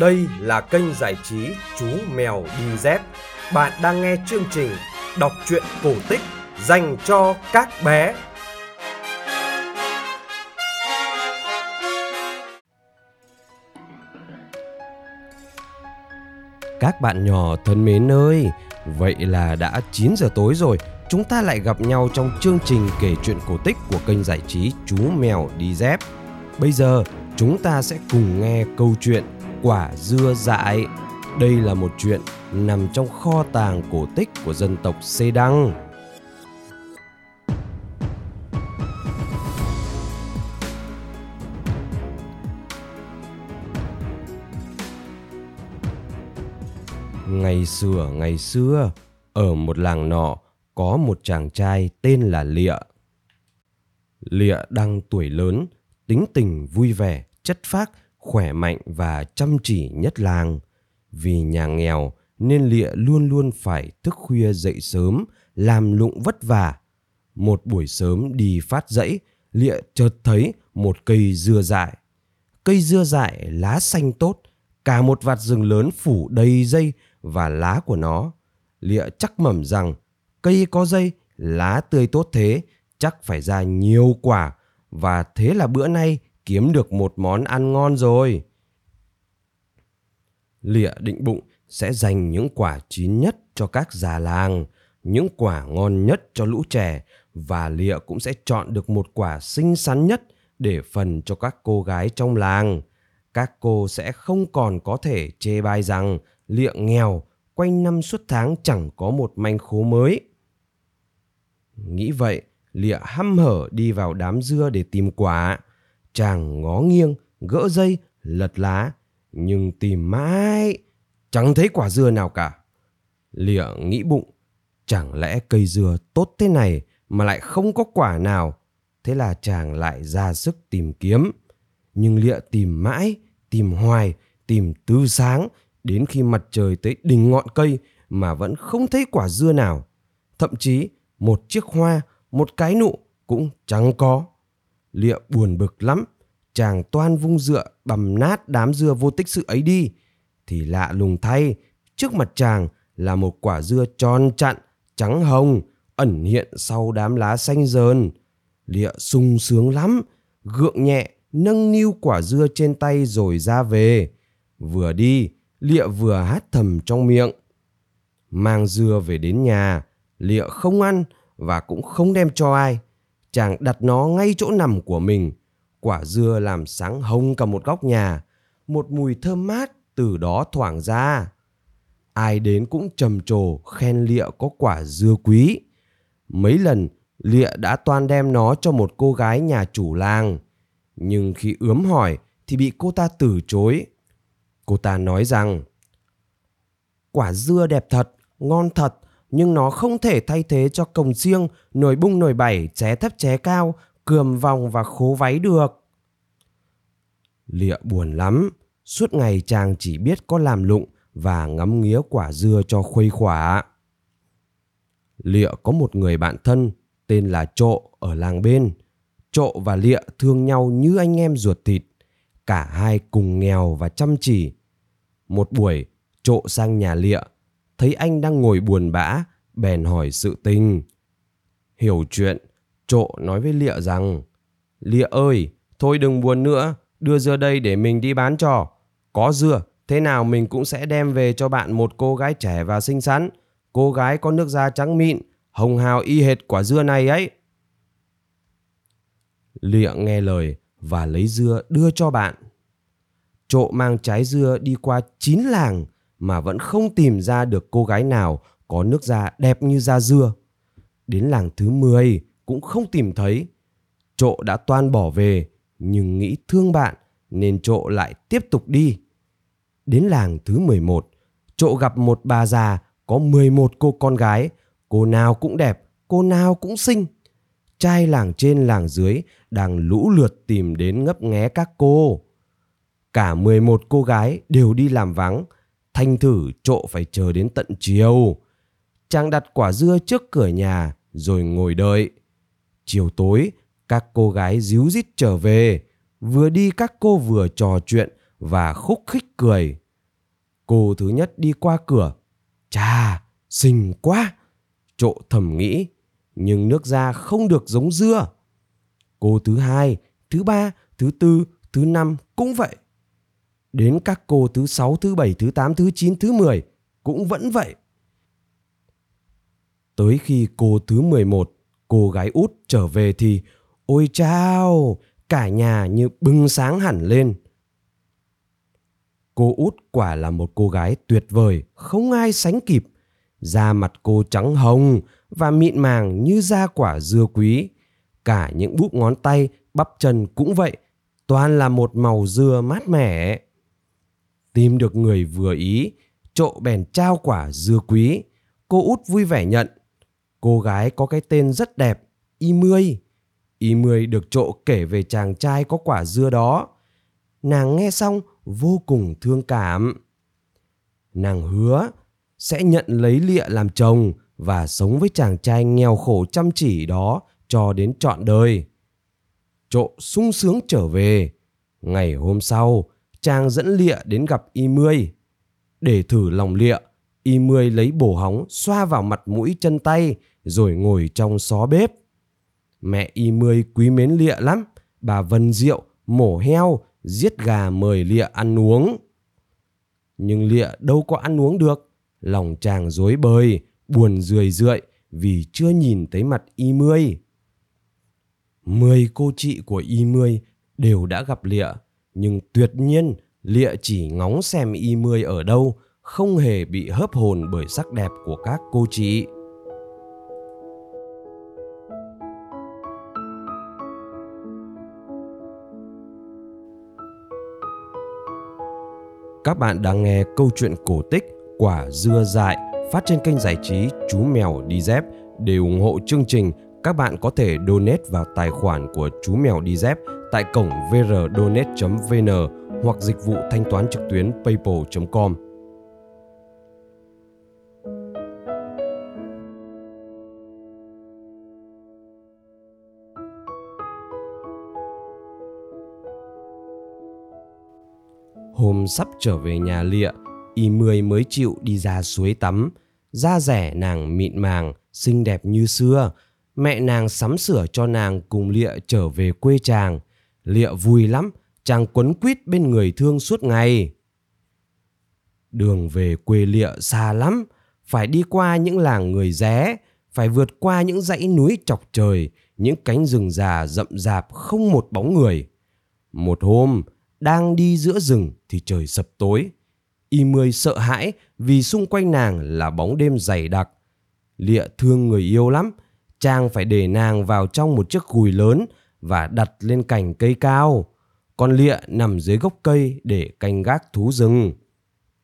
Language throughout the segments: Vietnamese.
Đây là kênh giải trí Chú Mèo Đi Dép. Bạn đang nghe chương trình đọc truyện cổ tích dành cho các bé. Các bạn nhỏ thân mến ơi, vậy là đã 9 giờ tối rồi, chúng ta lại gặp nhau trong chương trình kể chuyện cổ tích của kênh giải trí Chú Mèo Đi Dép. Bây giờ, chúng ta sẽ cùng nghe câu chuyện quả dưa dại. Đây là một chuyện nằm trong kho tàng cổ tích của dân tộc Xê Đăng. Ngày xưa, ngày xưa, ở một làng nọ có một chàng trai tên là Lịa. Lịa đang tuổi lớn, tính tình vui vẻ, chất phác khỏe mạnh và chăm chỉ nhất làng. Vì nhà nghèo nên Lịa luôn luôn phải thức khuya dậy sớm, làm lụng vất vả. Một buổi sớm đi phát dãy, Lịa chợt thấy một cây dưa dại. Cây dưa dại lá xanh tốt, cả một vạt rừng lớn phủ đầy dây và lá của nó. Lịa chắc mẩm rằng cây có dây, lá tươi tốt thế, chắc phải ra nhiều quả và thế là bữa nay kiếm được một món ăn ngon rồi. Lịa định bụng sẽ dành những quả chín nhất cho các già làng, những quả ngon nhất cho lũ trẻ và Lịa cũng sẽ chọn được một quả xinh xắn nhất để phần cho các cô gái trong làng. Các cô sẽ không còn có thể chê bai rằng Lịa nghèo, quanh năm suốt tháng chẳng có một manh khố mới. Nghĩ vậy, Lịa hăm hở đi vào đám dưa để tìm quả chàng ngó nghiêng, gỡ dây, lật lá, nhưng tìm mãi chẳng thấy quả dưa nào cả. Lịa nghĩ bụng, chẳng lẽ cây dưa tốt thế này mà lại không có quả nào? Thế là chàng lại ra sức tìm kiếm. Nhưng lịa tìm mãi, tìm hoài, tìm từ sáng, đến khi mặt trời tới đỉnh ngọn cây mà vẫn không thấy quả dưa nào. Thậm chí một chiếc hoa, một cái nụ cũng chẳng có. Lịa buồn bực lắm, chàng toan vung dựa bầm nát đám dưa vô tích sự ấy đi. Thì lạ lùng thay, trước mặt chàng là một quả dưa tròn chặn, trắng hồng, ẩn hiện sau đám lá xanh dờn. Lịa sung sướng lắm, gượng nhẹ, nâng niu quả dưa trên tay rồi ra về. Vừa đi, Lịa vừa hát thầm trong miệng. Mang dưa về đến nhà, Lịa không ăn và cũng không đem cho ai chàng đặt nó ngay chỗ nằm của mình. Quả dưa làm sáng hồng cả một góc nhà, một mùi thơm mát từ đó thoảng ra. Ai đến cũng trầm trồ khen Lịa có quả dưa quý. Mấy lần Lịa đã toan đem nó cho một cô gái nhà chủ làng. Nhưng khi ướm hỏi thì bị cô ta từ chối. Cô ta nói rằng Quả dưa đẹp thật, ngon thật, nhưng nó không thể thay thế cho cồng riêng, nồi bung nồi bảy, ché thấp ché cao, cườm vòng và khố váy được. Lịa buồn lắm, suốt ngày chàng chỉ biết có làm lụng và ngắm nghía quả dưa cho khuây khỏa. Lịa có một người bạn thân tên là Trộ ở làng bên. Trộ và Lịa thương nhau như anh em ruột thịt. Cả hai cùng nghèo và chăm chỉ. Một buổi, Trộ sang nhà Lịa thấy anh đang ngồi buồn bã, bèn hỏi sự tình. Hiểu chuyện, trộ nói với Lịa rằng, Lịa ơi, thôi đừng buồn nữa, đưa dưa đây để mình đi bán cho. Có dưa, thế nào mình cũng sẽ đem về cho bạn một cô gái trẻ và xinh xắn. Cô gái có nước da trắng mịn, hồng hào y hệt quả dưa này ấy. Lịa nghe lời và lấy dưa đưa cho bạn. Trộ mang trái dưa đi qua chín làng mà vẫn không tìm ra được cô gái nào có nước da đẹp như da dưa. Đến làng thứ 10 cũng không tìm thấy. Trộ đã toan bỏ về nhưng nghĩ thương bạn nên Trộ lại tiếp tục đi. Đến làng thứ 11, Trộ gặp một bà già có 11 cô con gái, cô nào cũng đẹp, cô nào cũng xinh. Trai làng trên làng dưới đang lũ lượt tìm đến ngấp nghé các cô. Cả 11 cô gái đều đi làm vắng, Thanh thử trộ phải chờ đến tận chiều. Chàng đặt quả dưa trước cửa nhà rồi ngồi đợi. Chiều tối, các cô gái díu dít trở về. Vừa đi các cô vừa trò chuyện và khúc khích cười. Cô thứ nhất đi qua cửa. Chà, xinh quá. Trộ thầm nghĩ, nhưng nước da không được giống dưa. Cô thứ hai, thứ ba, thứ tư, thứ năm cũng vậy. Đến các cô thứ sáu, thứ bảy, thứ tám, thứ chín, thứ mười cũng vẫn vậy. Tới khi cô thứ 11, cô gái út trở về thì ôi chao, cả nhà như bừng sáng hẳn lên. Cô út quả là một cô gái tuyệt vời, không ai sánh kịp. Da mặt cô trắng hồng và mịn màng như da quả dưa quý. Cả những búp ngón tay, bắp chân cũng vậy, toàn là một màu dưa mát mẻ. Tìm được người vừa ý, trộ bèn trao quả dưa quý. Cô út vui vẻ nhận. Cô gái có cái tên rất đẹp, Y Mươi. Y Mươi được trộ kể về chàng trai có quả dưa đó. Nàng nghe xong vô cùng thương cảm. Nàng hứa sẽ nhận lấy lịa làm chồng và sống với chàng trai nghèo khổ chăm chỉ đó cho đến trọn đời. Trộ sung sướng trở về. Ngày hôm sau, chàng dẫn lịa đến gặp y mươi. Để thử lòng lịa, y mươi lấy bổ hóng xoa vào mặt mũi chân tay rồi ngồi trong xó bếp. Mẹ y mươi quý mến lịa lắm, bà vân rượu, mổ heo, giết gà mời lịa ăn uống. Nhưng lịa đâu có ăn uống được, lòng chàng dối bời, buồn rười rượi vì chưa nhìn thấy mặt y mươi. Mười cô chị của y mươi đều đã gặp lịa, nhưng tuyệt nhiên lịa chỉ ngóng xem y mươi ở đâu, không hề bị hớp hồn bởi sắc đẹp của các cô chị. Các bạn đang nghe câu chuyện cổ tích Quả dưa dại phát trên kênh giải trí Chú Mèo Đi Dép. Để ủng hộ chương trình, các bạn có thể donate vào tài khoản của Chú Mèo Đi Dép tại cổng vrdonate.vn hoặc dịch vụ thanh toán trực tuyến paypal.com. Hôm sắp trở về nhà lịa, y mười mới chịu đi ra suối tắm. Da rẻ nàng mịn màng, xinh đẹp như xưa. Mẹ nàng sắm sửa cho nàng cùng lịa trở về quê chàng. Lịa vui lắm, chàng quấn quýt bên người thương suốt ngày. Đường về quê lịa xa lắm, phải đi qua những làng người ré, phải vượt qua những dãy núi chọc trời, những cánh rừng già rậm rạp không một bóng người. Một hôm, đang đi giữa rừng thì trời sập tối. Y mười sợ hãi vì xung quanh nàng là bóng đêm dày đặc. Lịa thương người yêu lắm, chàng phải để nàng vào trong một chiếc gùi lớn và đặt lên cành cây cao. Con Lịa nằm dưới gốc cây để canh gác thú rừng.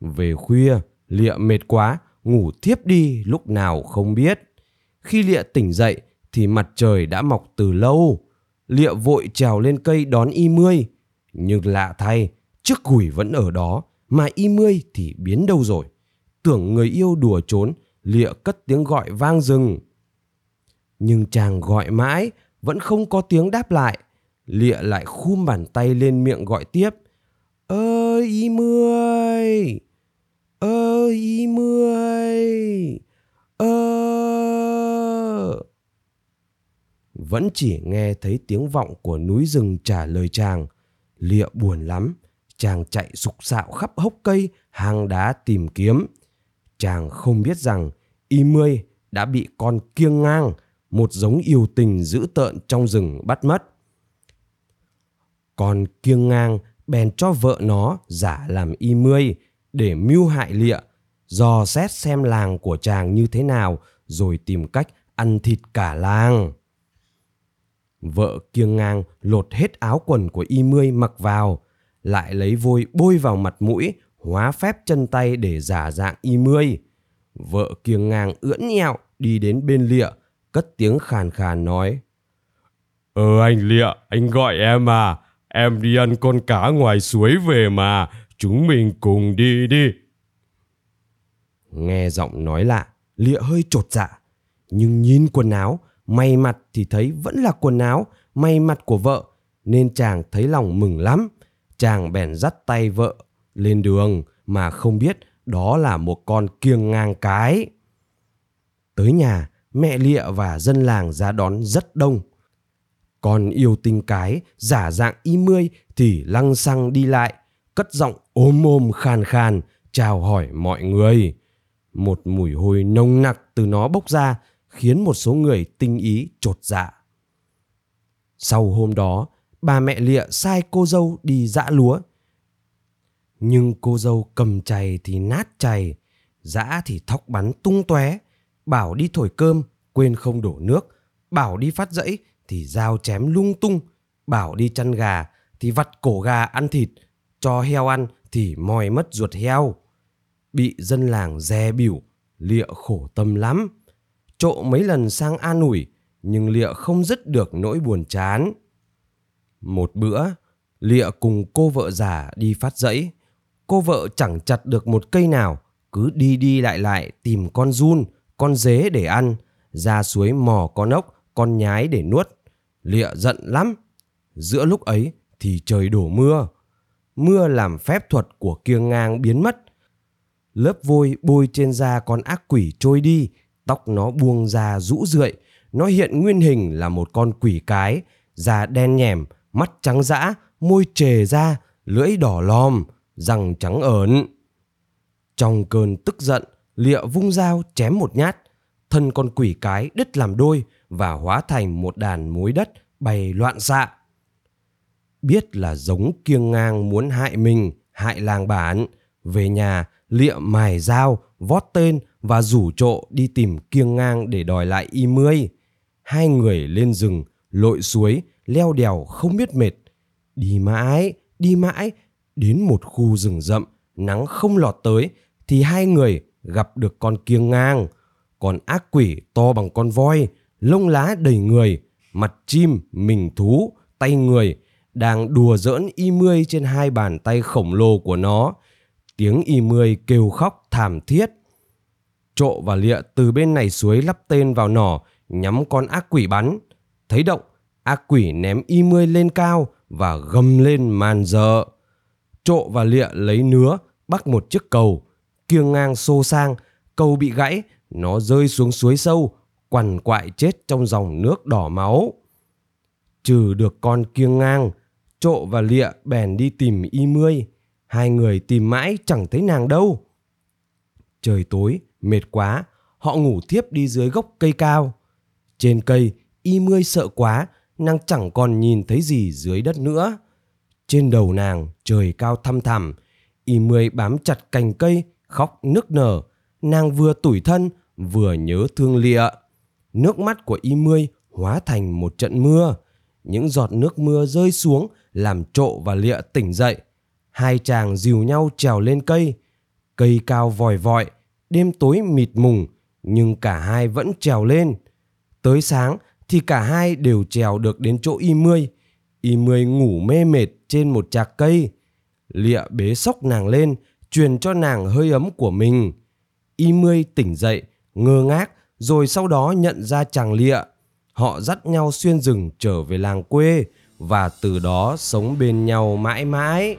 Về khuya, Lịa mệt quá, ngủ thiếp đi lúc nào không biết. Khi Lịa tỉnh dậy thì mặt trời đã mọc từ lâu. Lịa vội trèo lên cây đón y mươi nhưng lạ thay, chiếc gùi vẫn ở đó, mà y mươi thì biến đâu rồi. Tưởng người yêu đùa trốn, lịa cất tiếng gọi vang rừng. Nhưng chàng gọi mãi, vẫn không có tiếng đáp lại. Lịa lại khum bàn tay lên miệng gọi tiếp. Ơi y mươi! Ơi y mươi! Ơ! Vẫn chỉ nghe thấy tiếng vọng của núi rừng trả lời chàng Lịa buồn lắm, chàng chạy sục sạo khắp hốc cây, hang đá tìm kiếm. Chàng không biết rằng y mươi đã bị con kiêng ngang, một giống yêu tình dữ tợn trong rừng bắt mất. còn kiêng ngang bèn cho vợ nó giả làm y mươi để mưu hại lịa, dò xét xem làng của chàng như thế nào rồi tìm cách ăn thịt cả làng. Vợ kiêng ngang lột hết áo quần của y mươi mặc vào, lại lấy vôi bôi vào mặt mũi, hóa phép chân tay để giả dạng y mươi. Vợ kiêng ngang ưỡn nhẹo đi đến bên lịa, cất tiếng khàn khàn nói. Ờ anh lịa, anh gọi em à, em đi ăn con cá ngoài suối về mà, chúng mình cùng đi đi. Nghe giọng nói lạ, lịa hơi trột dạ, nhưng nhìn quần áo may mặt thì thấy vẫn là quần áo may mặt của vợ nên chàng thấy lòng mừng lắm chàng bèn dắt tay vợ lên đường mà không biết đó là một con kiêng ngang cái. Tới nhà, mẹ lịa và dân làng ra đón rất đông. Còn yêu tinh cái giả dạng y mươi thì lăng xăng đi lại, cất giọng ôm ôm khan khan, chào hỏi mọi người. Một mùi hôi nồng nặc từ nó bốc ra khiến một số người tinh ý trột dạ. Sau hôm đó, bà mẹ lịa sai cô dâu đi dã lúa. Nhưng cô dâu cầm chày thì nát chày, dã thì thóc bắn tung tóe, bảo đi thổi cơm, quên không đổ nước, bảo đi phát dãy thì dao chém lung tung, bảo đi chăn gà thì vặt cổ gà ăn thịt, cho heo ăn thì mòi mất ruột heo. Bị dân làng dè biểu, lịa khổ tâm lắm. Trộ mấy lần sang an ủi, nhưng lịa không dứt được nỗi buồn chán. Một bữa, lịa cùng cô vợ già đi phát dãy. Cô vợ chẳng chặt được một cây nào, cứ đi đi lại lại tìm con run, con dế để ăn, ra suối mò con ốc, con nhái để nuốt. Lịa giận lắm. Giữa lúc ấy thì trời đổ mưa. Mưa làm phép thuật của kiêng ngang biến mất. Lớp vôi bôi trên da con ác quỷ trôi đi, tóc nó buông ra rũ rượi. Nó hiện nguyên hình là một con quỷ cái, da đen nhèm, mắt trắng dã, môi trề ra, lưỡi đỏ lòm, răng trắng ớn. Trong cơn tức giận, Lịa vung dao chém một nhát, thân con quỷ cái đứt làm đôi và hóa thành một đàn mối đất bay loạn xạ. Biết là giống kiêng ngang muốn hại mình, hại làng bản, về nhà Lịa mài dao, vót tên và rủ trộ đi tìm kiêng ngang để đòi lại y mươi. Hai người lên rừng, lội suối, leo đèo không biết mệt. Đi mãi, đi mãi, đến một khu rừng rậm, nắng không lọt tới, thì hai người gặp được con kiêng ngang. Con ác quỷ to bằng con voi, lông lá đầy người, mặt chim, mình thú, tay người, đang đùa giỡn y mươi trên hai bàn tay khổng lồ của nó. Tiếng y mươi kêu khóc thảm thiết. Trộ và lịa từ bên này suối lắp tên vào nỏ, nhắm con ác quỷ bắn. Thấy động, ác quỷ ném y mươi lên cao và gầm lên màn dợ. Trộ và lịa lấy nứa, bắt một chiếc cầu, kiêng ngang xô sang, câu bị gãy, nó rơi xuống suối sâu, quằn quại chết trong dòng nước đỏ máu. Trừ được con kiêng ngang, trộ và lịa bèn đi tìm y mươi. Hai người tìm mãi chẳng thấy nàng đâu. Trời tối, mệt quá, họ ngủ thiếp đi dưới gốc cây cao. Trên cây, y mươi sợ quá, nàng chẳng còn nhìn thấy gì dưới đất nữa. Trên đầu nàng, trời cao thăm thẳm, y mươi bám chặt cành cây, khóc nức nở. Nàng vừa tủi thân, vừa nhớ thương lịa. Nước mắt của y mươi hóa thành một trận mưa. Những giọt nước mưa rơi xuống làm trộ và lịa tỉnh dậy. Hai chàng dìu nhau trèo lên cây. Cây cao vòi vọi, đêm tối mịt mùng, nhưng cả hai vẫn trèo lên. Tới sáng thì cả hai đều trèo được đến chỗ y mươi. Y mươi ngủ mê mệt trên một chạc cây. Lịa bế sóc nàng lên, truyền cho nàng hơi ấm của mình. Y mươi tỉnh dậy, ngơ ngác, rồi sau đó nhận ra chàng lịa. Họ dắt nhau xuyên rừng trở về làng quê và từ đó sống bên nhau mãi mãi.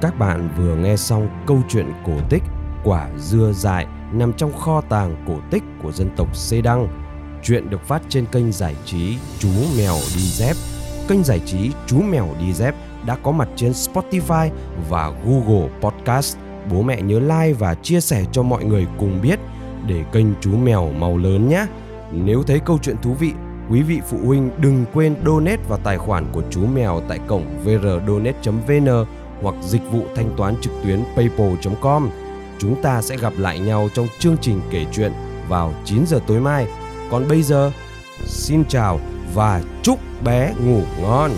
Các bạn vừa nghe xong câu chuyện cổ tích Quả dưa dại nằm trong kho tàng cổ tích của dân tộc Xê Đăng. Chuyện được phát trên kênh giải trí Chú Mèo Đi Dép. Kênh giải trí Chú Mèo Đi Dép đã có mặt trên Spotify và Google Podcast. Bố mẹ nhớ like và chia sẻ cho mọi người cùng biết để kênh Chú Mèo màu lớn nhé. Nếu thấy câu chuyện thú vị, quý vị phụ huynh đừng quên donate vào tài khoản của chú mèo tại cổng vrdonate.vn hoặc dịch vụ thanh toán trực tuyến paypal.com. Chúng ta sẽ gặp lại nhau trong chương trình kể chuyện vào 9 giờ tối mai. Còn bây giờ, xin chào và chúc bé ngủ ngon.